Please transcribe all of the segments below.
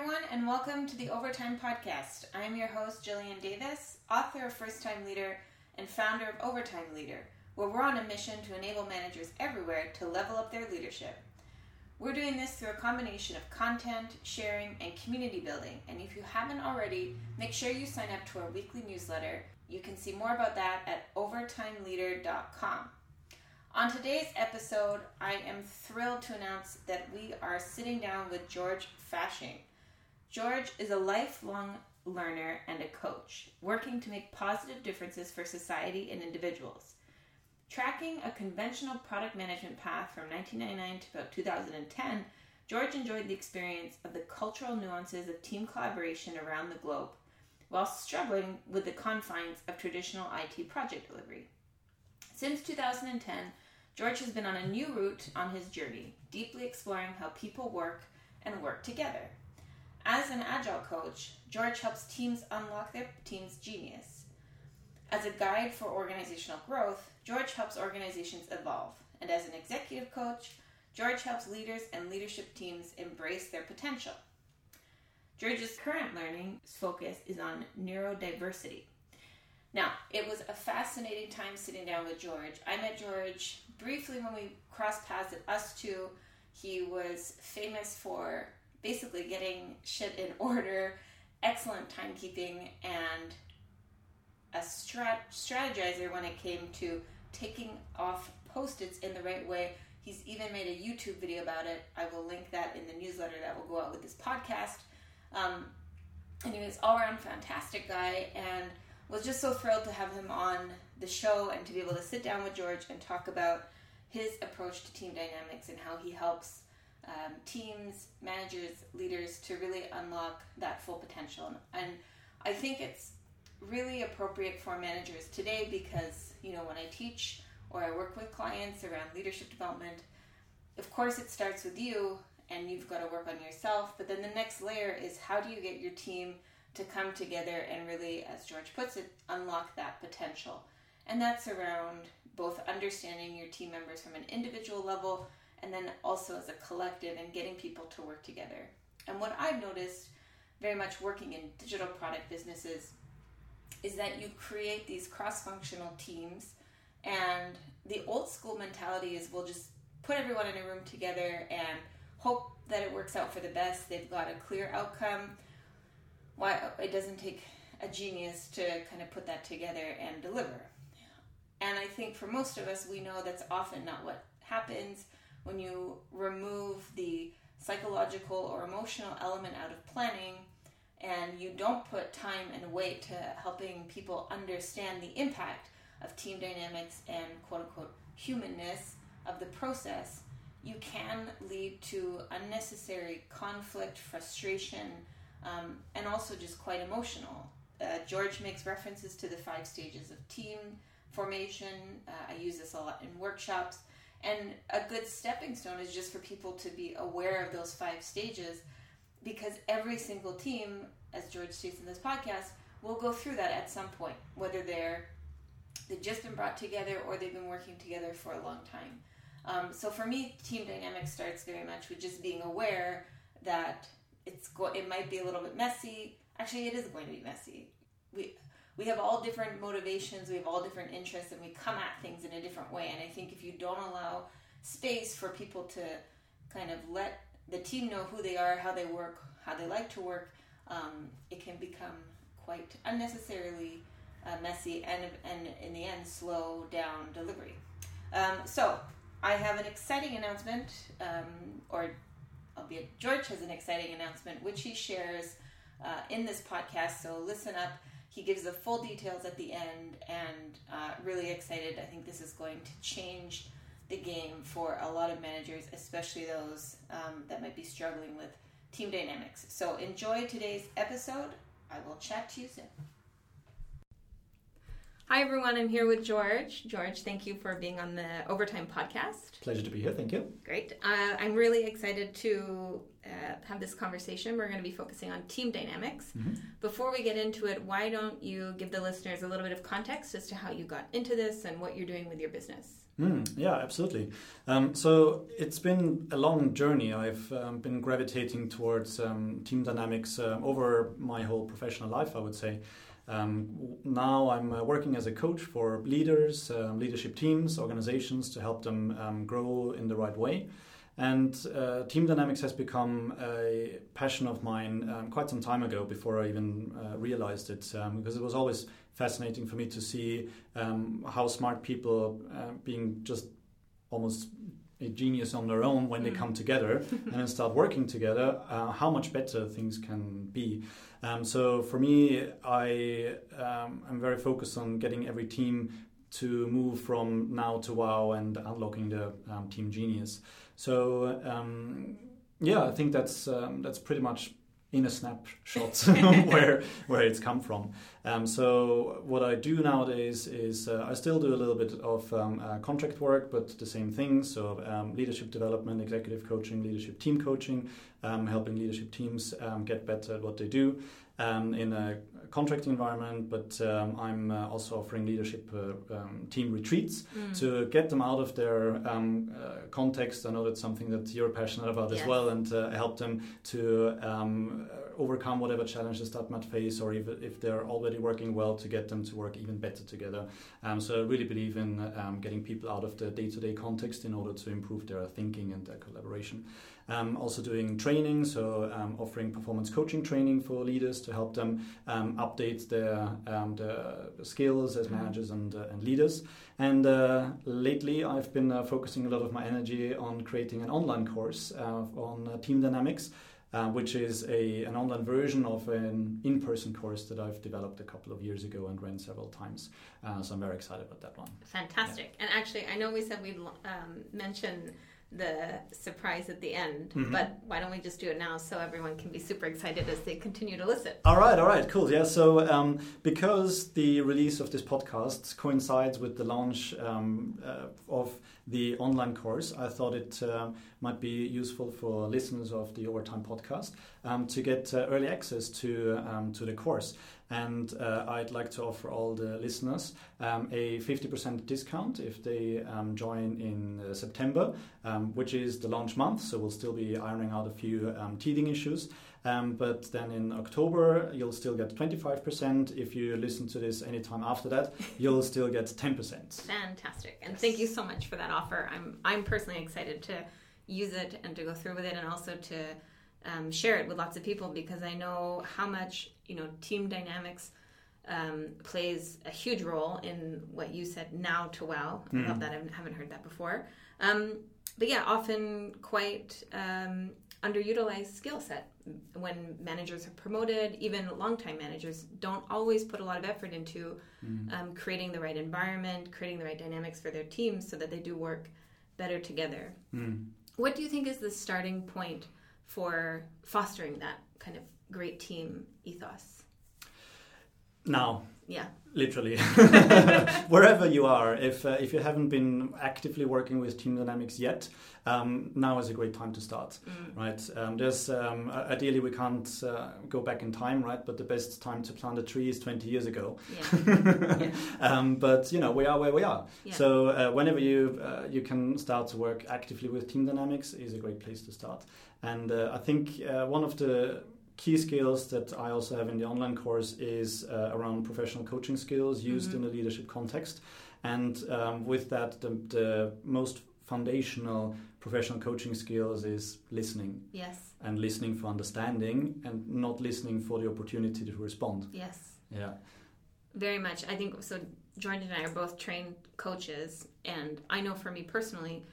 everyone, and welcome to the Overtime Podcast. I'm your host, Jillian Davis, author of First Time Leader and founder of Overtime Leader, where we're on a mission to enable managers everywhere to level up their leadership. We're doing this through a combination of content, sharing, and community building. And if you haven't already, make sure you sign up to our weekly newsletter. You can see more about that at overtimeleader.com. On today's episode, I am thrilled to announce that we are sitting down with George Fashing. George is a lifelong learner and a coach, working to make positive differences for society and individuals. Tracking a conventional product management path from 1999 to about 2010, George enjoyed the experience of the cultural nuances of team collaboration around the globe while struggling with the confines of traditional IT project delivery. Since 2010, George has been on a new route on his journey, deeply exploring how people work and work together. As an agile coach, George helps teams unlock their team's genius. As a guide for organizational growth, George helps organizations evolve. And as an executive coach, George helps leaders and leadership teams embrace their potential. George's current learning focus is on neurodiversity. Now, it was a fascinating time sitting down with George. I met George briefly when we crossed paths at ustwo. He was famous for basically getting shit in order, excellent timekeeping, and a strat- strategizer when it came to taking off post-its in the right way. He's even made a YouTube video about it. I will link that in the newsletter that will go out with this podcast. Um, and he was all around fantastic guy and was just so thrilled to have him on the show and to be able to sit down with George and talk about his approach to team dynamics and how he helps um, teams, managers, leaders to really unlock that full potential. And I think it's really appropriate for managers today because, you know, when I teach or I work with clients around leadership development, of course it starts with you and you've got to work on yourself. But then the next layer is how do you get your team to come together and really, as George puts it, unlock that potential. And that's around both understanding your team members from an individual level and then also as a collective and getting people to work together. And what I've noticed very much working in digital product businesses is that you create these cross functional teams, and the old school mentality is we'll just put everyone in a room together and hope that it works out for the best. They've got a clear outcome. Why it doesn't take a genius to kind of put that together and deliver. And I think for most of us, we know that's often not what happens when you remove the psychological or emotional element out of planning and you don't put time and weight to helping people understand the impact of team dynamics and quote unquote humanness of the process, you can lead to unnecessary conflict, frustration, um, and also just quite emotional. Uh, George makes references to the five stages of team formation. Uh, I use this a lot in workshops. And a good stepping stone is just for people to be aware of those five stages because every single team, as George states in this podcast, will go through that at some point, whether they're they've just been brought together or they've been working together for a long time. Um, so for me, team dynamics starts very much with just being aware that it's go- it might be a little bit messy. Actually, it is going to be messy. We we have all different motivations, we have all different interests, and we come at things in a different way. And I think if you don't allow space for people to kind of let the team know who they are, how they work, how they like to work, um, it can become quite unnecessarily uh, messy and, and in the end slow down delivery. Um, so I have an exciting announcement, um, or albeit George has an exciting announcement, which he shares uh, in this podcast. So listen up. He gives the full details at the end, and uh, really excited. I think this is going to change the game for a lot of managers, especially those um, that might be struggling with team dynamics. So enjoy today's episode. I will chat to you soon. Hi, everyone. I'm here with George. George, thank you for being on the Overtime podcast. Pleasure to be here. Thank you. Great. Uh, I'm really excited to uh, have this conversation. We're going to be focusing on team dynamics. Mm-hmm. Before we get into it, why don't you give the listeners a little bit of context as to how you got into this and what you're doing with your business? Mm, yeah, absolutely. Um, so it's been a long journey. I've um, been gravitating towards um, team dynamics uh, over my whole professional life, I would say. Um, now I'm uh, working as a coach for leaders, uh, leadership teams, organizations to help them um, grow in the right way. And uh, team dynamics has become a passion of mine um, quite some time ago before I even uh, realized it, um, because it was always fascinating for me to see um, how smart people, uh, being just almost a genius on their own when mm. they come together and then start working together, uh, how much better things can be. Um, so for me, I um, am very focused on getting every team to move from now to wow and unlocking the um, team genius. So um, yeah, I think that's um, that's pretty much in a snapshot where where it's come from. Um, so what I do nowadays is uh, I still do a little bit of um, uh, contract work, but the same thing. So um, leadership development, executive coaching, leadership team coaching, um, helping leadership teams um, get better at what they do um, in a contract environment, but um, I'm uh, also offering leadership uh, um, team retreats mm. to get them out of their um, uh, context. I know that's something that you're passionate about yes. as well, and uh, help them to um, overcome whatever challenges that might face, or if, if they're already working well, to get them to work even better together. Um, so I really believe in um, getting people out of the day to day context in order to improve their thinking and their collaboration. Um, also doing training, so um, offering performance coaching training for leaders to help them um, update their, um, their, skills as managers and, uh, and leaders. And uh, lately, I've been uh, focusing a lot of my energy on creating an online course uh, on uh, team dynamics. Uh, which is a, an online version of an in person course that I've developed a couple of years ago and ran several times. Uh, so I'm very excited about that one. Fantastic. Yeah. And actually, I know we said we'd um, mention the surprise at the end. Mm-hmm. But why don't we just do it now so everyone can be super excited as they continue to listen? All right, all right, cool. Yeah, so um, because the release of this podcast coincides with the launch um, uh, of the online course, I thought it uh, might be useful for listeners of the Overtime podcast um, to get uh, early access to um, to the course. And uh, I'd like to offer all the listeners um, a 50% discount if they um, join in uh, September, um, which is the launch month. So we'll still be ironing out a few teething issues. Um, but then in October, you'll still get 25%. If you listen to this anytime after that, you'll still get 10%. Fantastic. And yes. thank you so much for that offer. I'm, I'm personally excited to use it and to go through with it and also to um, share it with lots of people because I know how much you know team dynamics um, plays a huge role in what you said now to wow. Mm-hmm. I love that. I haven't heard that before. Um, but yeah, often quite um, underutilized skill set when managers are promoted. Even longtime managers don't always put a lot of effort into mm-hmm. creating the right environment, creating the right dynamics for their teams so that they do work better together. Mm. What do you think is the starting point? for fostering that kind of great team ethos? Now, yeah, literally, wherever you are, if uh, if you haven't been actively working with team dynamics yet, um, now is a great time to start. Mm. Right? Um, there's um, ideally we can't uh, go back in time, right? But the best time to plant a tree is 20 years ago. Yeah. yeah. Um, but you know we are where we are. Yeah. So uh, whenever you uh, you can start to work actively with team dynamics is a great place to start. And uh, I think uh, one of the key skills that I also have in the online course is uh, around professional coaching skills used mm-hmm. in a leadership context. And um, with that, the, the, most foundational professional coaching skills is listening. Yes. And listening for understanding and not listening for the opportunity to respond. Yes. Yeah. Very much. I think so. Jordan and I are both trained coaches, and I know for me personally,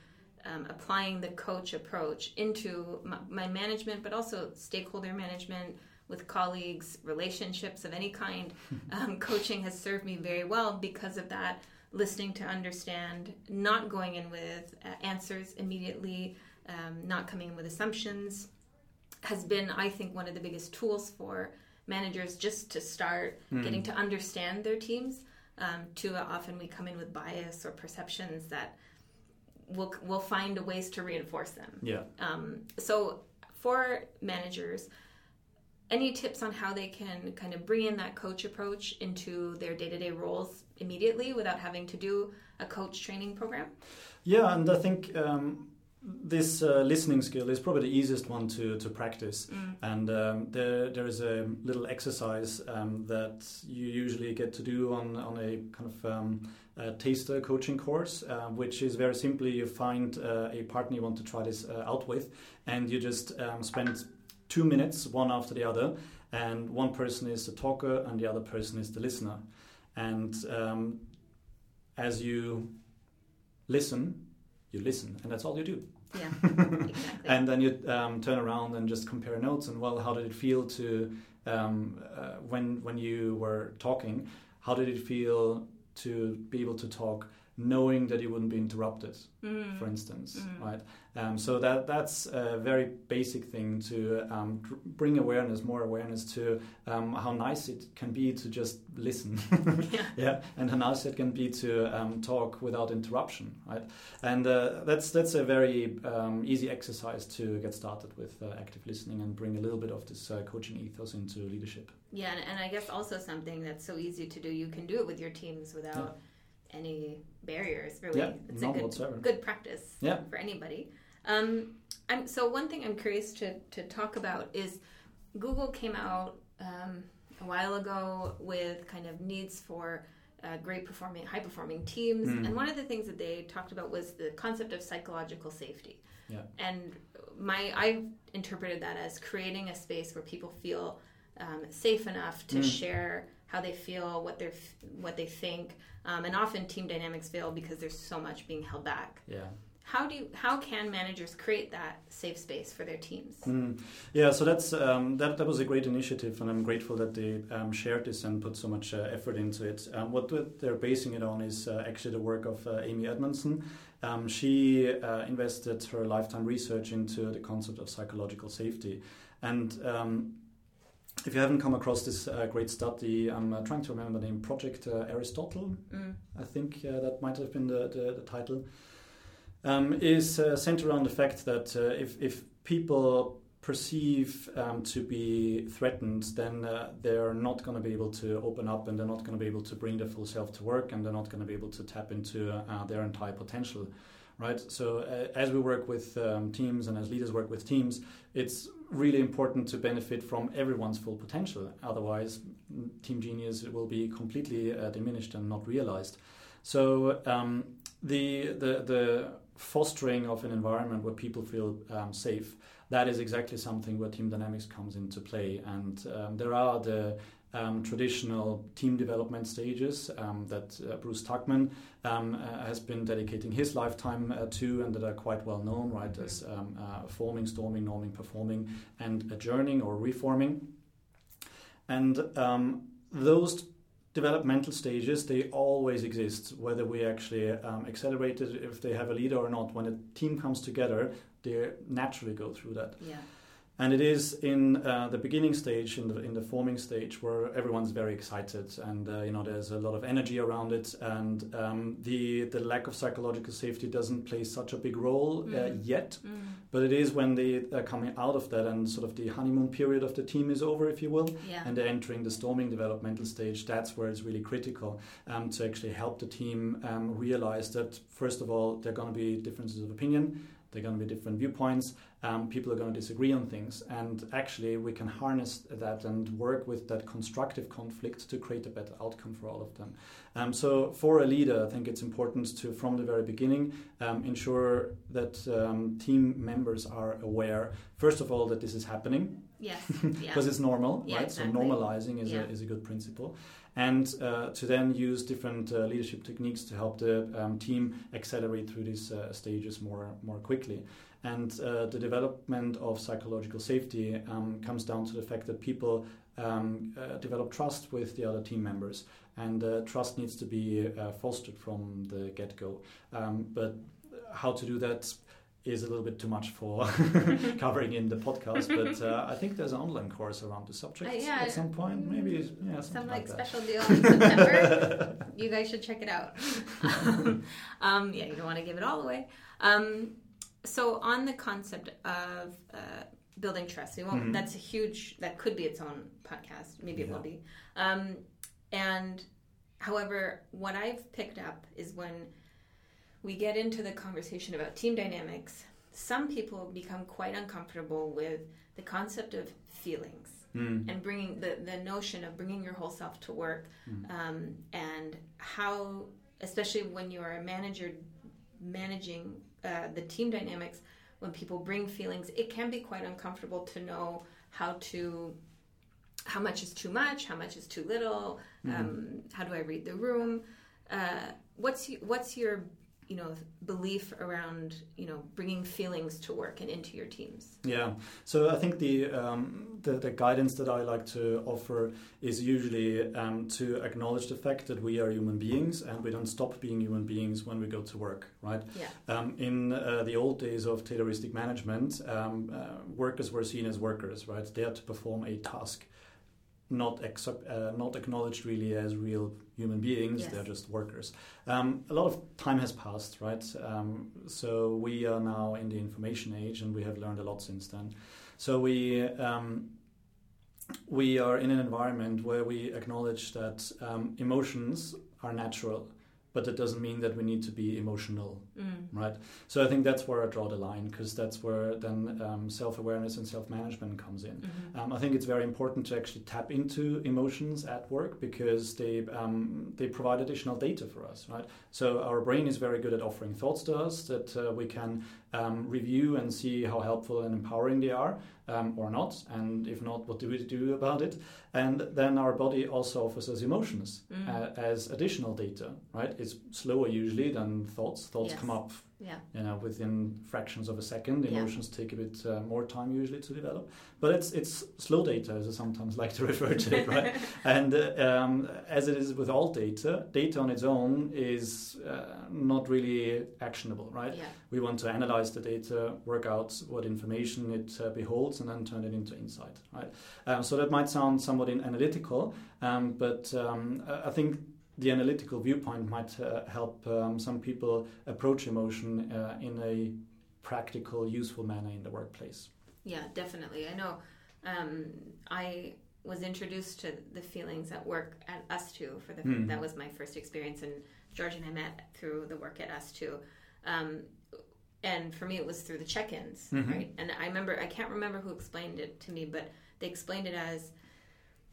um, applying the coach approach into my, my, management, but also stakeholder management with colleagues, relationships of any kind. Um, coaching has served me very well because of that. Listening to understand, not going in with uh, answers immediately, um, not coming in with assumptions, has been, I think, one of the biggest tools for managers just to start mm. getting to understand their teams. Um, too often we come in with bias or perceptions that we'll we'll find ways to reinforce them. Yeah. Um, so for managers, any tips on how they can kind of bring in that coach approach into their day-to-day roles immediately without having to do a coach training program yeah and i think um, this uh, listening skill is probably the easiest one to, to practice. Mm. And um, there, there is a little exercise um, that you usually get to do on, on a kind of um, a taster coaching course, uh, which is very simply you find uh, a partner you want to try this uh, out with, and you just um, spend two minutes, one after the other, and one person is the talker and the other person is the listener. And um, as you listen, you listen, and that's all you do. Yeah, exactly. and then you um, turn around and just compare notes and well, how did it feel to um, uh, when when you were talking? How did it feel to be able to talk knowing that you wouldn't be interrupted, mm. for instance, mm. right? Um, so that that's a very basic thing to um, bring awareness, more awareness to um, how nice it can be to just listen, yeah. yeah. and how nice it can be to um, talk without interruption, right? And uh, that's that's a very um, easy exercise to get started with uh, active listening and bring a little bit of this uh, coaching ethos into leadership. Yeah, and, and, I guess also something that's so easy to do. You can do it with your teams without. Yeah any barriers really yeah, it's a good, good practice yeah. for anybody um, I'm, so one thing i'm curious to, to talk about is google came out um, a while ago with kind of needs for uh, great performing high performing teams mm. and one of the things that they talked about was the concept of psychological safety yeah. and my I've interpreted that as creating a space where people feel um, safe enough to mm. share how they feel, what they what they think, um, and often team dynamics fail because there's so much being held back. Yeah. How do you, how can managers create that safe space for their teams? Mm. Yeah, so that's um, that that was a great initiative, and I'm grateful that they um, shared this and put so much uh, effort into it. Um, what they're basing it on is uh, actually the work of uh, Amy Edmondson. Um, she uh, invested her lifetime research into the concept of psychological safety, and um, if you haven't come across this uh, great study, I'm uh, trying to remember the name Project uh, Aristotle. Mm. I think uh, that might have been the, the, the title. Um, is uh, centered around the fact that uh, if, if people perceive um, to be threatened, then they're not going to be able to open up and they're not going to be able to bring their full self to work and they're not going to be able to tap into their entire potential right? So uh, as we work with um, teams and as leaders work with teams, it's really important to benefit from everyone's full potential. Otherwise, team genius will be completely uh, diminished and not realized. So um, the, the the fostering of an environment where people feel um, safe that is exactly something where team dynamics comes into play and um, there are the um, traditional team development stages um, that uh, Bruce Tuckman um, uh, has been dedicating his lifetime uh, to and that are quite well known, right, mm-hmm. as um, uh, forming, storming, norming, performing, and adjourning or reforming. And um, those developmental stages, they always exist, whether we actually um, accelerate it, if they have a leader or not. When a team comes together, they naturally go through that. Yeah and it is in uh, the beginning stage, in the in the forming stage, where everyone's very excited, and uh, you know there's a lot of energy around it, and um, the the lack of psychological safety doesn't play such a big role uh, mm. yet, mm. but it is when they are coming out of that and sort of the honeymoon period of the team is over, if you will, yeah. and they're entering the storming developmental stage. That's where it's really critical um, to actually help the team um, realize that first of all there are going to be differences of opinion there are going to be different viewpoints. Um, people are going to disagree on things. And actually, we can harness that and work with that constructive conflict to create a better outcome for all of them. Um, so, for a leader, I think it's important to, from the very beginning, um, ensure that um, team members are aware, first of all, that this is happening. Yes. Because yeah. it's normal, yeah, right? Exactly. So, normalizing is, yeah. a, is a good principle and uh, to then use different uh, leadership techniques to help the um, team accelerate through these uh, stages more more quickly. And uh, the development of psychological safety um, comes down to the fact that people um, uh, develop trust with the other team members, and uh, trust needs to be fostered from the get go. Um, but how to do that is a little bit too much for covering in the podcast, but uh, I think there's an online course around the subject uh, yeah, at some point. Maybe yeah, some like, like special deal in September. you guys should check it out. um, yeah, you don't want to give it all away. Um, so on the concept of uh, building trust. We won't. Mhm. That's a huge. That could be its own podcast. Maybe it will be. Um, and however, what I've picked up is when we get into the conversation about team dynamics, some people become quite uncomfortable with the concept of feelings Mm. and bringing the, the notion of bringing your whole self to work Mm. um, and how especially when you are a manager managing uh, the team dynamics when people bring feelings it can be quite uncomfortable to know how to how much is too much how much is too little um, how do i read the room? Uh, what's what's your you know belief around you know bringing feelings to work and into your teams Yeah, so I think the, um, the the guidance that I like to offer is usually um, to acknowledge the fact that we are human beings and we don't stop being human beings when we go to work, right? yeah Um, in uh, the old days of Tayloristic management, um, uh, workers were seen as workers, right? They had to perform a task, not accept, uh, not acknowledged really as real human beings. Yes. They're just workers. Um, a lot of time has passed, right? Um, so we are now in the information age, and we have learned a lot since then. So we. Um, we are in an environment where we acknowledge that um, emotions are natural, but that doesn't mean that we need to be emotional mm. right? So I think that's where I draw the line because that's where then um, self-awareness and self-management comes in. Mhm. Um, I think it's very important to actually tap into emotions at work because they um, they provide additional data for us, right? So our brain is very good at offering thoughts to us that uh, we can um, review and see how helpful and empowering they are, um, or not, and if not, what do we do about it? And then our body also offers us emotions Mm. uh, as additional data, right? It's slower usually than thoughts. Thoughts Yes. come up yeah. you know within fractions of a second. Yeah. emotions take a bit uh, more time usually to develop. But it's it's slow data as i sometimes like to refer to it right? And uh, um, as it is with all data data on its own is uh, not really actionable right? Yeah. We want to analyze the data work out what information it uh, beholds and then turn it into insight right? Um, so that might sound somewhat in- analytical um, but um, I think the analytical viewpoint might uh, help um, some people approach emotion uh, in a practical, useful manner in the workplace. Yeah, definitely. I know. Um, I was introduced to the feelings at work at ustwo for the Hmm. that was my first experience, and George and I met through the work at ustwo. Um, and for me, it was through the check-ins, Mhm. right? And I remember I can't remember who explained it to me, but they explained it as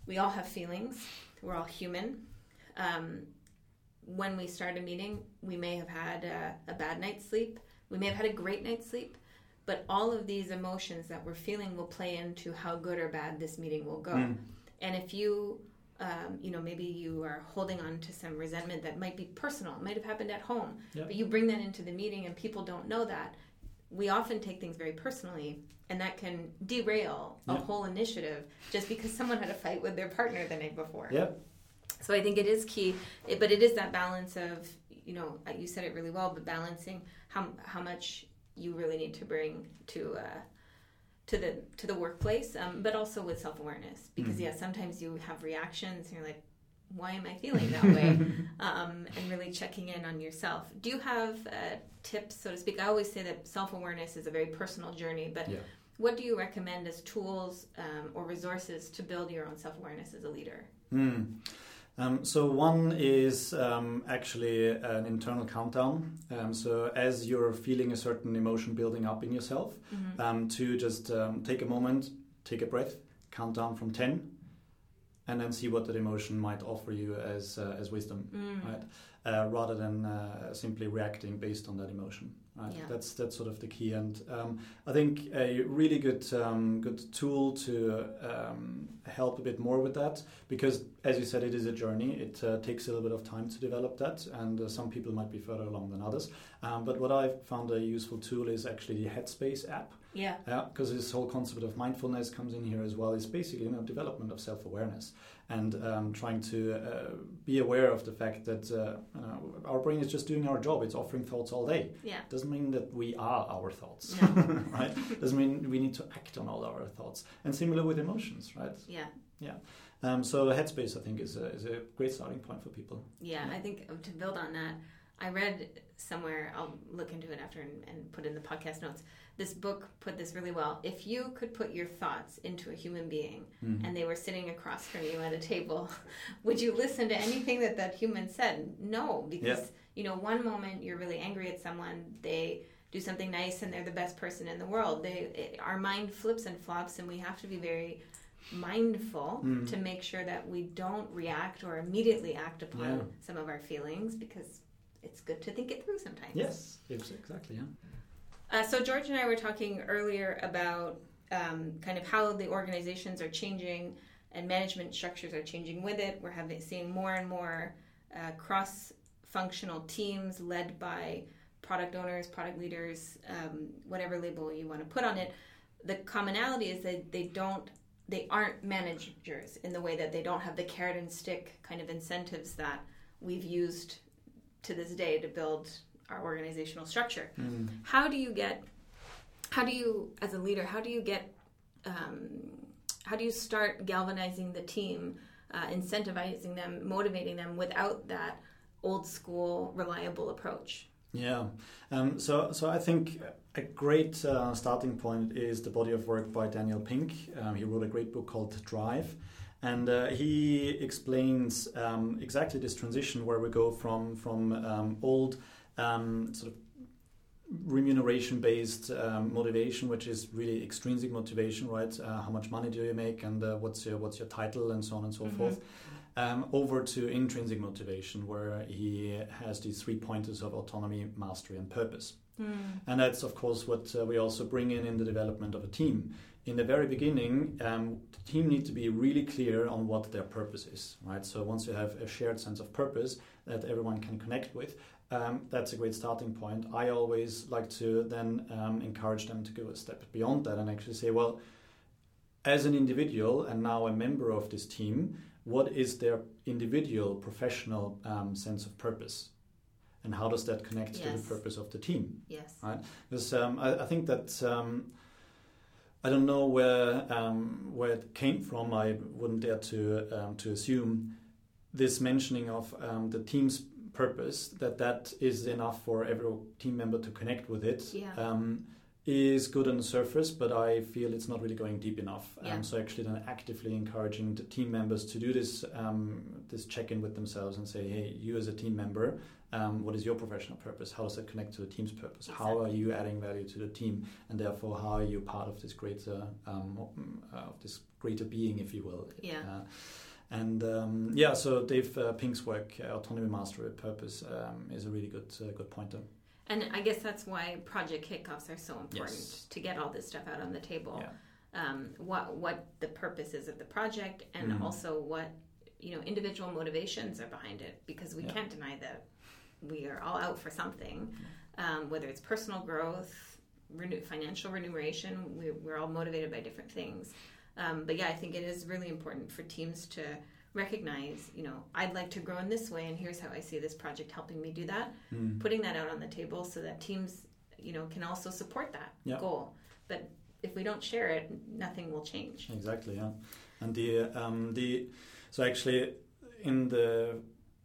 we all have feelings. We're all human. Um, when we start a meeting, we may have had a, a bad night's sleep. We may have had a great night's sleep but all of these emotions that we're feeling will play into how good or bad this meeting will go Mm. and if you um, you know maybe you are holding on to some resentment that might be personal it might have happened at home Yeah. but you bring that into the meeting and people don't know that we often take things very personally and that can derail a Yeah. whole initiative just because someone had a fight with their partner the night before Yeah, so I think it is key, it, but it is that balance of you know you said it really well, but balancing how how much you really need to bring to uh, to the to the workplace, um, but also with self awareness because Mhm. yeah, sometimes you have reactions and you're like, why am I feeling that way? um, and really checking in on yourself. Do you have uh, tips, so to speak? I always say that self awareness is a very personal journey, but yeah. what do you recommend as tools um, or resources to build your own self awareness as a leader? Hmm. Um, so one is um, actually an internal countdown. Um, so as you're feeling a certain emotion building up in yourself, Mm-hmm. um, to just um, take a moment, take a breath, count down from ten, and then see what that emotion might offer you as uh, as wisdom, Mm. right? Uh, rather than uh, simply reacting based on that emotion. Right? Yeah. That's that's sort of the key, and um, I think a really good um, good tool to um, help a bit more with that, because as you said, it is a journey. It uh, takes a little bit of time to develop that, and uh, some people might be further along than others. Um, but what I've found a useful tool is actually the Headspace app. Yeah. Yeah, because this whole concept of mindfulness comes in here as well. It's basically you know development of self awareness and um, trying to uh, be aware of the fact that uh, you know, our brain is just doing our job. It's offering thoughts all day. Yeah. Doesn't mean that we are our thoughts, No. right? Doesn't mean we need to act on all our thoughts. And similar with emotions, right? Yeah. Um, so Headspace, I think, is a, is a great starting point for people. Yeah. I think uh, to build on that, I read somewhere, I'll look into it after and, and put in the podcast notes. This book put this really well. If you could put your thoughts into a human being Mm. and they were sitting across from you at a table, would you listen to anything that that human said? No, because Yeah. you know, one moment you're really angry at someone, they do something nice and they're the best person in the world. They it, our mind flips and flops and we have to be very mindful Mm. to make sure that we don't react or immediately act upon Yeah. some of our feelings because it's good to think it through sometimes. Yes, it's exactly. Yeah. Uh, so George and I were talking earlier about um, kind of how the organizations are changing and management structures are changing with it. We're having seeing more and more uh, cross-functional teams led by product owners, product leaders, um, whatever label you want to put on it. The commonality is that they don't they aren't managers in the way that they don't have the carrot and stick kind of incentives that we've used to this day to build our organizational structure Mm. how do you get how do you as a leader how do you get um, how do you start galvanizing the team uh, incentivizing them motivating them without that old school reliable approach Yeah. Um, so, so I think a great uh, starting point is the body of work by Daniel Pink. Um, he wrote a great book called Drive, and uh, he explains um, exactly this transition where we go from from um, old um, sort of remuneration-based um, motivation, which is really extrinsic motivation, right? Uh, how much money do you make, and uh, what's your what's your title, and so on and so Mhm. forth um, over to intrinsic motivation, where he has these three pointers of autonomy, mastery, and purpose. And that's, of course, what uh, we also bring in in the development of a team. In the very beginning, um, the team needs to be really clear on what their purpose is, right? So once you have a shared sense of purpose that everyone can connect with, um, that's a great starting point. I always like to then um, encourage them to go a step beyond that and actually say, well, as an individual and now a member of this team, what is their individual professional um, sense of purpose? And how does that connect to the purpose of the team? yes Because um, I, I think that um, I don't know where um, where it came from. I wouldn't dare to um, to assume this mentioning of um, the team's purpose that that is enough for every team member to connect with it. Yeah. Is good on the surface, but I feel it's not really going deep enough. Yeah. Um, so actually, then actively encouraging the team members to do this um, this check in with themselves and say, hey, you as a team member, um, what is your professional purpose? How does that connect to the team's purpose? How are you adding value to the team, and therefore, how are you part of this greater um, uh, of this greater being, if you will? Yeah. Uh, and um, yeah, so Dave uh, Pink's work, uh, autonomy, mastery, purpose, um, is a really good uh, good pointer. And i guess that's why project kickoffs are so important Yes. to get all this stuff out on the table Yeah. um, what what the purpose is of the project and Mhm. also what you know individual motivations are behind it because we Yeah. can't deny that we are all out for something um, whether it's personal growth renew, financial remuneration we, we're all motivated by different things um, but yeah i think it is really important for teams to recognize you know i'd like to grow in this way and here's how i see this project helping me do that Mm. putting that out on the table so that teams you know can also support that Yeah. goal but if we don't share it nothing will change Exactly, yeah. And the um, the so actually in the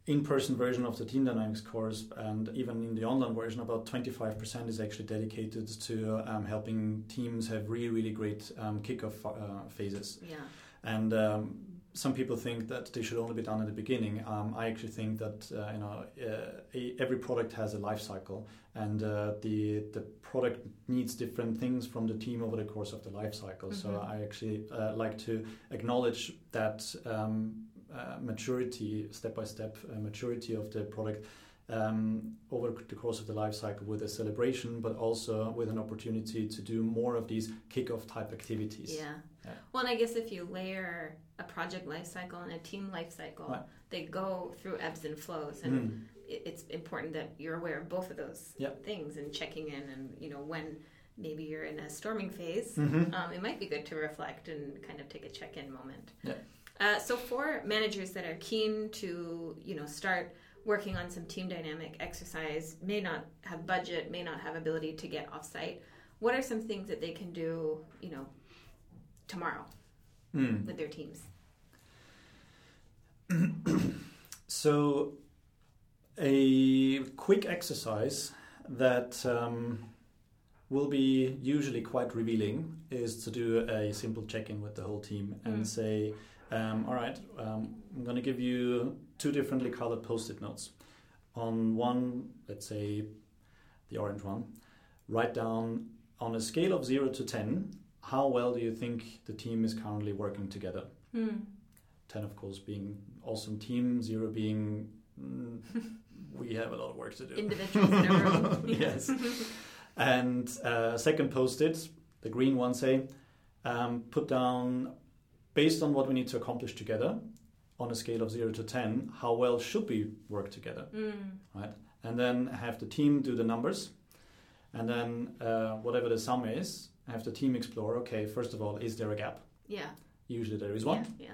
in-person version of the Team Dynamics course, and even in the online version, about 25% is actually dedicated to um, helping teams have really, really great um, kickoff uh, phases. yeah And um, some people think that they should only be done at the beginning. Um, I actually think that uh, you know uh, every product has a life cycle, and uh, the the product needs different things from the team over the course of the life cycle. So Mhm. I actually uh, like to acknowledge that um, uh, maturity, step by step uh, maturity of the product. Um, over the course of the life cycle with a celebration, but also with an opportunity to do more of these kick-off type activities. Yeah. Yeah. Well, and I guess if you layer a project life cycle and a team life cycle, Right. they go through ebbs and flows, and Mm. it's important that you're aware of both of those Yeah. things and checking in. And you know, when maybe you're in a storming phase, Mhm. um, it might be good to reflect and kind of take a check-in moment. Yeah. Uh, so for managers that are keen to, you know, start working on some team dynamic exercise, may not have budget, may not have ability to get offsite, what are some things that they can do, you know, tomorrow Mm. with their teams? So, A quick exercise that um, will be usually quite revealing is to do a simple check in with the whole team and Mm. say, um, all right, um, I'm going to give you two differently colored post it notes. On one, let's say the orange one, write down on a scale of 0 to 10, how well do you think the team is currently working together? Hmm. 10, of course, being awesome team, 0 being mm, we have a lot of work to do. Individuals in yes. And uh, second post it, the green one say, um, put down, based on what we need to accomplish together, on a scale of 0 to 10, how well should we work together? Hmm. right? And then have the team do the numbers, and then uh, whatever the sum is, have the team explore. Okay, first of all, is there a gap? Yeah. Usually there is one. Yeah.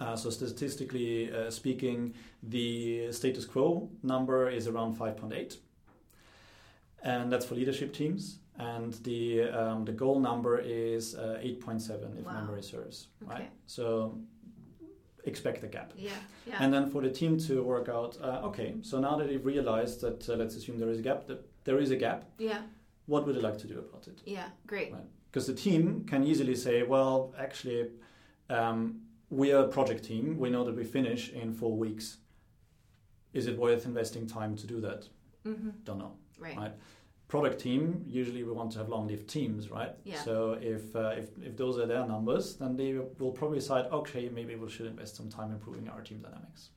Uh, so statistically uh, speaking, the status quo number is around 5.8, and that's for leadership teams. And the um, the goal number is uh, 8.7 if Wow. memory serves, Okay. right? So expect a gap. Yeah. Yeah. And then for the team to work out, uh, okay, so now that they've realized that, uh, let's assume there is a gap, that there is a gap, yeah. What would they like to do about it? Yeah. Great. Right. Because the team can easily say, well, actually, um, we are a project team. We know that we finish in four weeks. Is it worth investing time to do that? Mm-hmm. Don't know. Right. Right. Product team, usually we want to have long-lived teams, right? Yeah. So if, uh, if if those are their numbers, then they will probably decide, okay, maybe we should invest some time improving our team dynamics.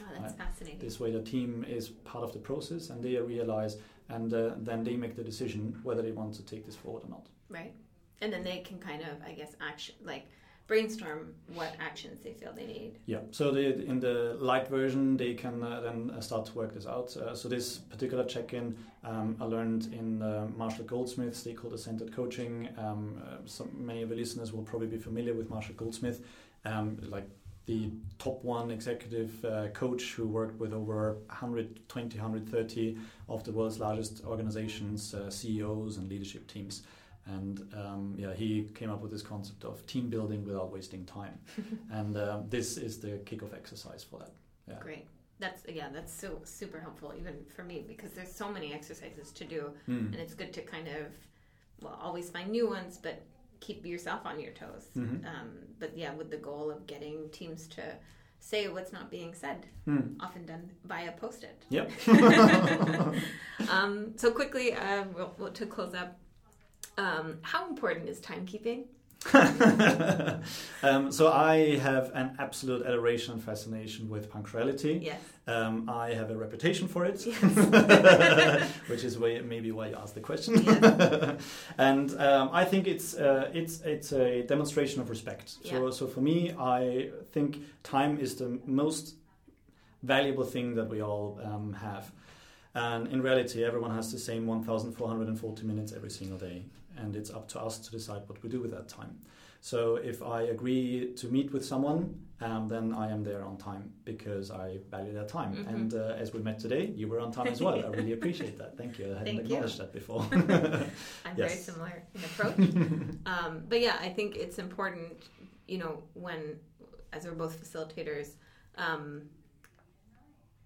Oh, that's Right. fascinating. This way, the team is part of the process, and they realize, and uh, then they make the decision whether they want to take this forward or not. Right. And then they can kind of, I guess, action like brainstorm what actions they feel they need. Yeah. So the, in the light version, they can uh, then uh, start to work this out. Uh, so this particular check-in um, I learned in uh, Marshall Goldsmith stakeholder-centered coaching. Um, uh, some, many of the listeners will probably be familiar with Marshall Goldsmith, um, like the top one executive uh, coach who worked with over 120, 130 of the world's largest organizations, uh, CEOs, and leadership teams. And um, yeah, he came up with this concept of team building without wasting time. and um, this is the kickoff exercise for that. Yeah. Great. That's yeah, that's so super helpful even for me because there's so many exercises to do Mm. and it's good to kind of well always find new ones but keep yourself on your toes. Mhm. Um, but yeah, with the goal of getting teams to say what's not being said, Mm. often done via post-it. Yep. um, so quickly, uh, we'll, we'll, to close up, um, how important is timekeeping? um, so I have an absolute adoration and fascination with punctuality. Yes. Um, I have a reputation for it, Yes. which is way, maybe why you asked the question. Yes. and um, I think it's uh, it's it's a demonstration of respect. So Yeah. so for me, I think time is the most valuable thing that we all um, have. And in reality, everyone has the same 1,440 minutes every single day, and it's up to us to decide what we do with that time. So if I agree to meet with someone, um, then I am there on time because I value that time. Mhm. And uh, as we met today, you were on time as well. I really appreciate that. Thank you. I hadn't Thank you. acknowledged that before. I'm very similar in approach. um, but yeah, I think it's important, you know, when, as we're both facilitators, um,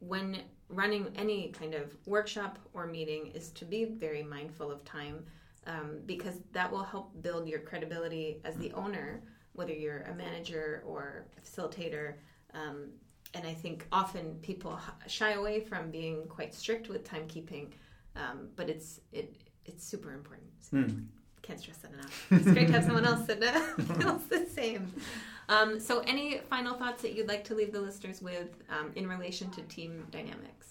when running any kind of workshop or meeting is to be very mindful of time um, because that will help build your credibility as the owner, whether you're a manager or a facilitator. Um, and I think often people shy away from being quite strict with timekeeping, um, but it's it it's super important. So Mm. can't stress that enough. It's great to have someone else that feels the same. Um, so, any final thoughts that you'd like to leave the listeners with um, in relation to team dynamics?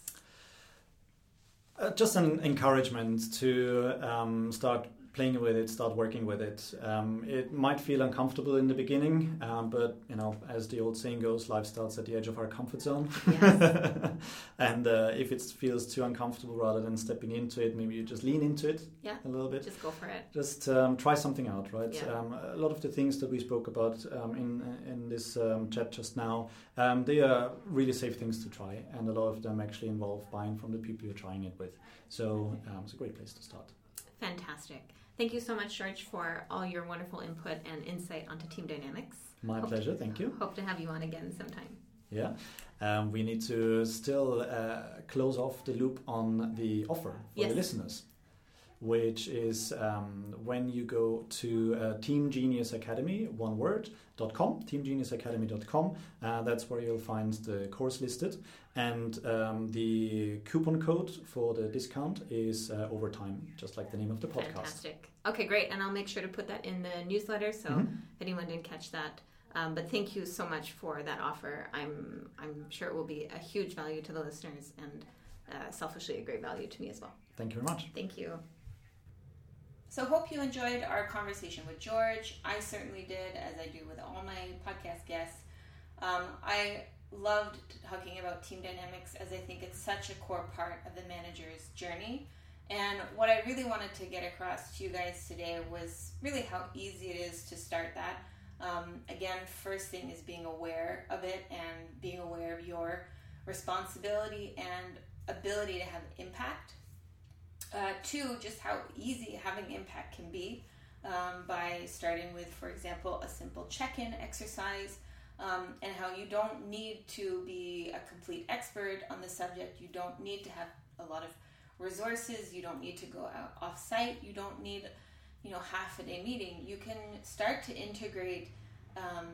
Uh, just an encouragement to um, start playing with it, start working with it. Um, it might feel uncomfortable in the beginning, um, but you know, as the old saying goes, life starts at the edge of our comfort zone. Yes. and uh, if it feels too uncomfortable, rather than stepping into it, maybe you just lean into it Yeah. a little bit. Just go for it. Just um, try something out, right? Yeah. Um, a lot of the things that we spoke about um, in in this um, chat just now, um, they are really safe things to try, and a lot of them actually involve buying from the people you're trying it with. So um, it's a great place to start. Fantastic. Thank you so much, George, for all your wonderful input and insight onto team dynamics. My Hope- pleasure. Thank you. Hope to have you on again sometime. Yeah, um, we need to still uh, close off the loop on the offer for Yes. the listeners, which is um, when you go to uh, Team Genius Academy, one word, dot com, teamgeniusacademy.com. Uh, that's where you'll find the course listed. And um, the coupon code for the discount is uh, overtime, just like the name of the podcast. Fantastic. Okay, great. And I'll make sure to put that in the newsletter. So Mhm. if anyone didn't catch that. Um, but thank you so much for that offer. I'm I'm sure it will be a huge value to the listeners and uh, selfishly a great value to me as well. Thank you very much. Thank you. So, hope you enjoyed our conversation with George. I certainly did, as I do with all my podcast guests. Um, I loved talking about team dynamics as I think it's such a core part of the manager's journey. And what I really wanted to get across to you guys today was really how easy it is to start that. Um, again, first thing is being aware of it and being aware of your responsibility and ability to have impact. Uh, two, just how easy having impact can be um, by starting with, for example, a simple check in exercise, um, and how you don't need to be a complete expert on the subject. You don't need to have a lot of resources. You don't need to go out off site. You don't need, you know, half a day meeting. You can start to integrate um,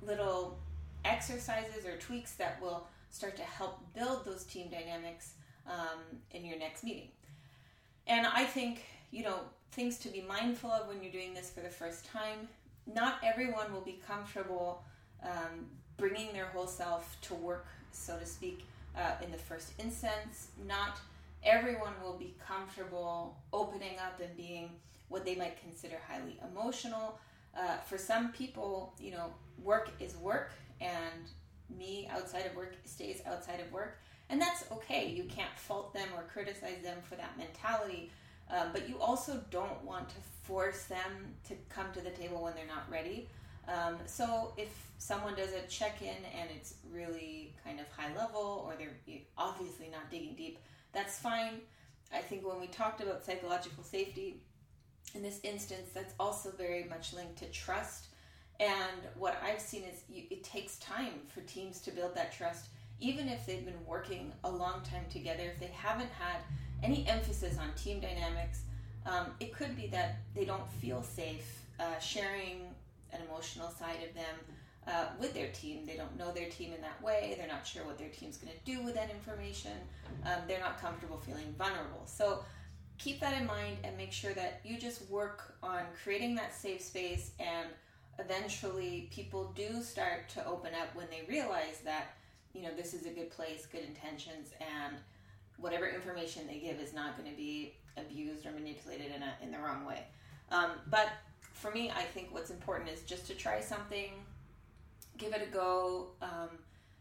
little exercises or tweaks that will start to help build those team dynamics um, in your next meeting. And I think, you know, things to be mindful of when you're doing this for the first time. Not everyone will be comfortable um, bringing their whole self to work, so to speak, uh, in the first instance. Not everyone will be comfortable opening up and being what they might consider highly emotional. Uh, for some people, you know, work is work, and me outside of work stays outside of work. And that's okay. You can't fault them or criticize them for that mentality. Uh, but you also don't want to force them to come to the table when they're not ready. Um, so if someone does a check in and it's really kind of high level or they're obviously not digging deep, that's fine. I think when we talked about psychological safety, in this instance, that's also very much linked to trust. And what I've seen is you, it takes time for teams to build that trust even if they've been working a long time together, if they haven't had any emphasis on team dynamics, um, it could be that they don't feel safe uh, sharing an emotional side of them uh, with their team. They don't know their team in that way. They're not sure what their team's going to do with that information. Um, they're not comfortable feeling vulnerable. So keep that in mind and make sure that you just work on creating that safe space and eventually people do start to open up when they realize that you know this is a good place good intentions and whatever information they give is not going to be abused or manipulated in, a, in the wrong way. Um, but for me i think what's important is just to try something give it a go um,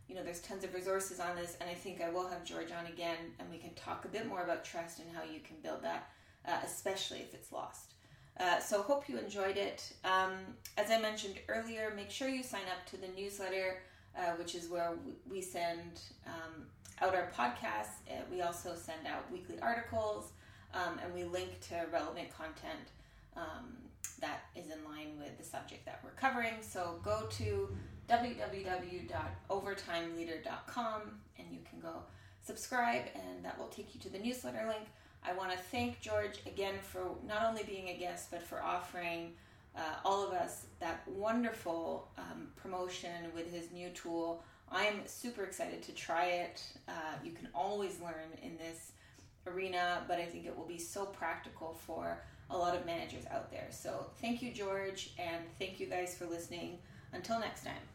you know there's tons of resources on this and i think i will have george on again and we can talk a bit more about trust and how you can build that uh, especially if it's lost. Uh, so hope you enjoyed it. Um, as i mentioned earlier make sure you sign up to the newsletter uh, which is where we send um, out our podcasts. Uh, we also send out weekly articles um, and we link to relevant content um, that is in line with the subject that we're covering. So go to www.overtimeleader.com and you can go subscribe, and that will take you to the newsletter link. I want to thank George again for not only being a guest, but for offering uh, all of us that wonderful um, promotion with his new tool. I'm super excited to try it. Uh, you can always learn in this arena, but I think it will be so practical for a lot of managers out there. So thank you, George, and thank you guys for listening. Until next time.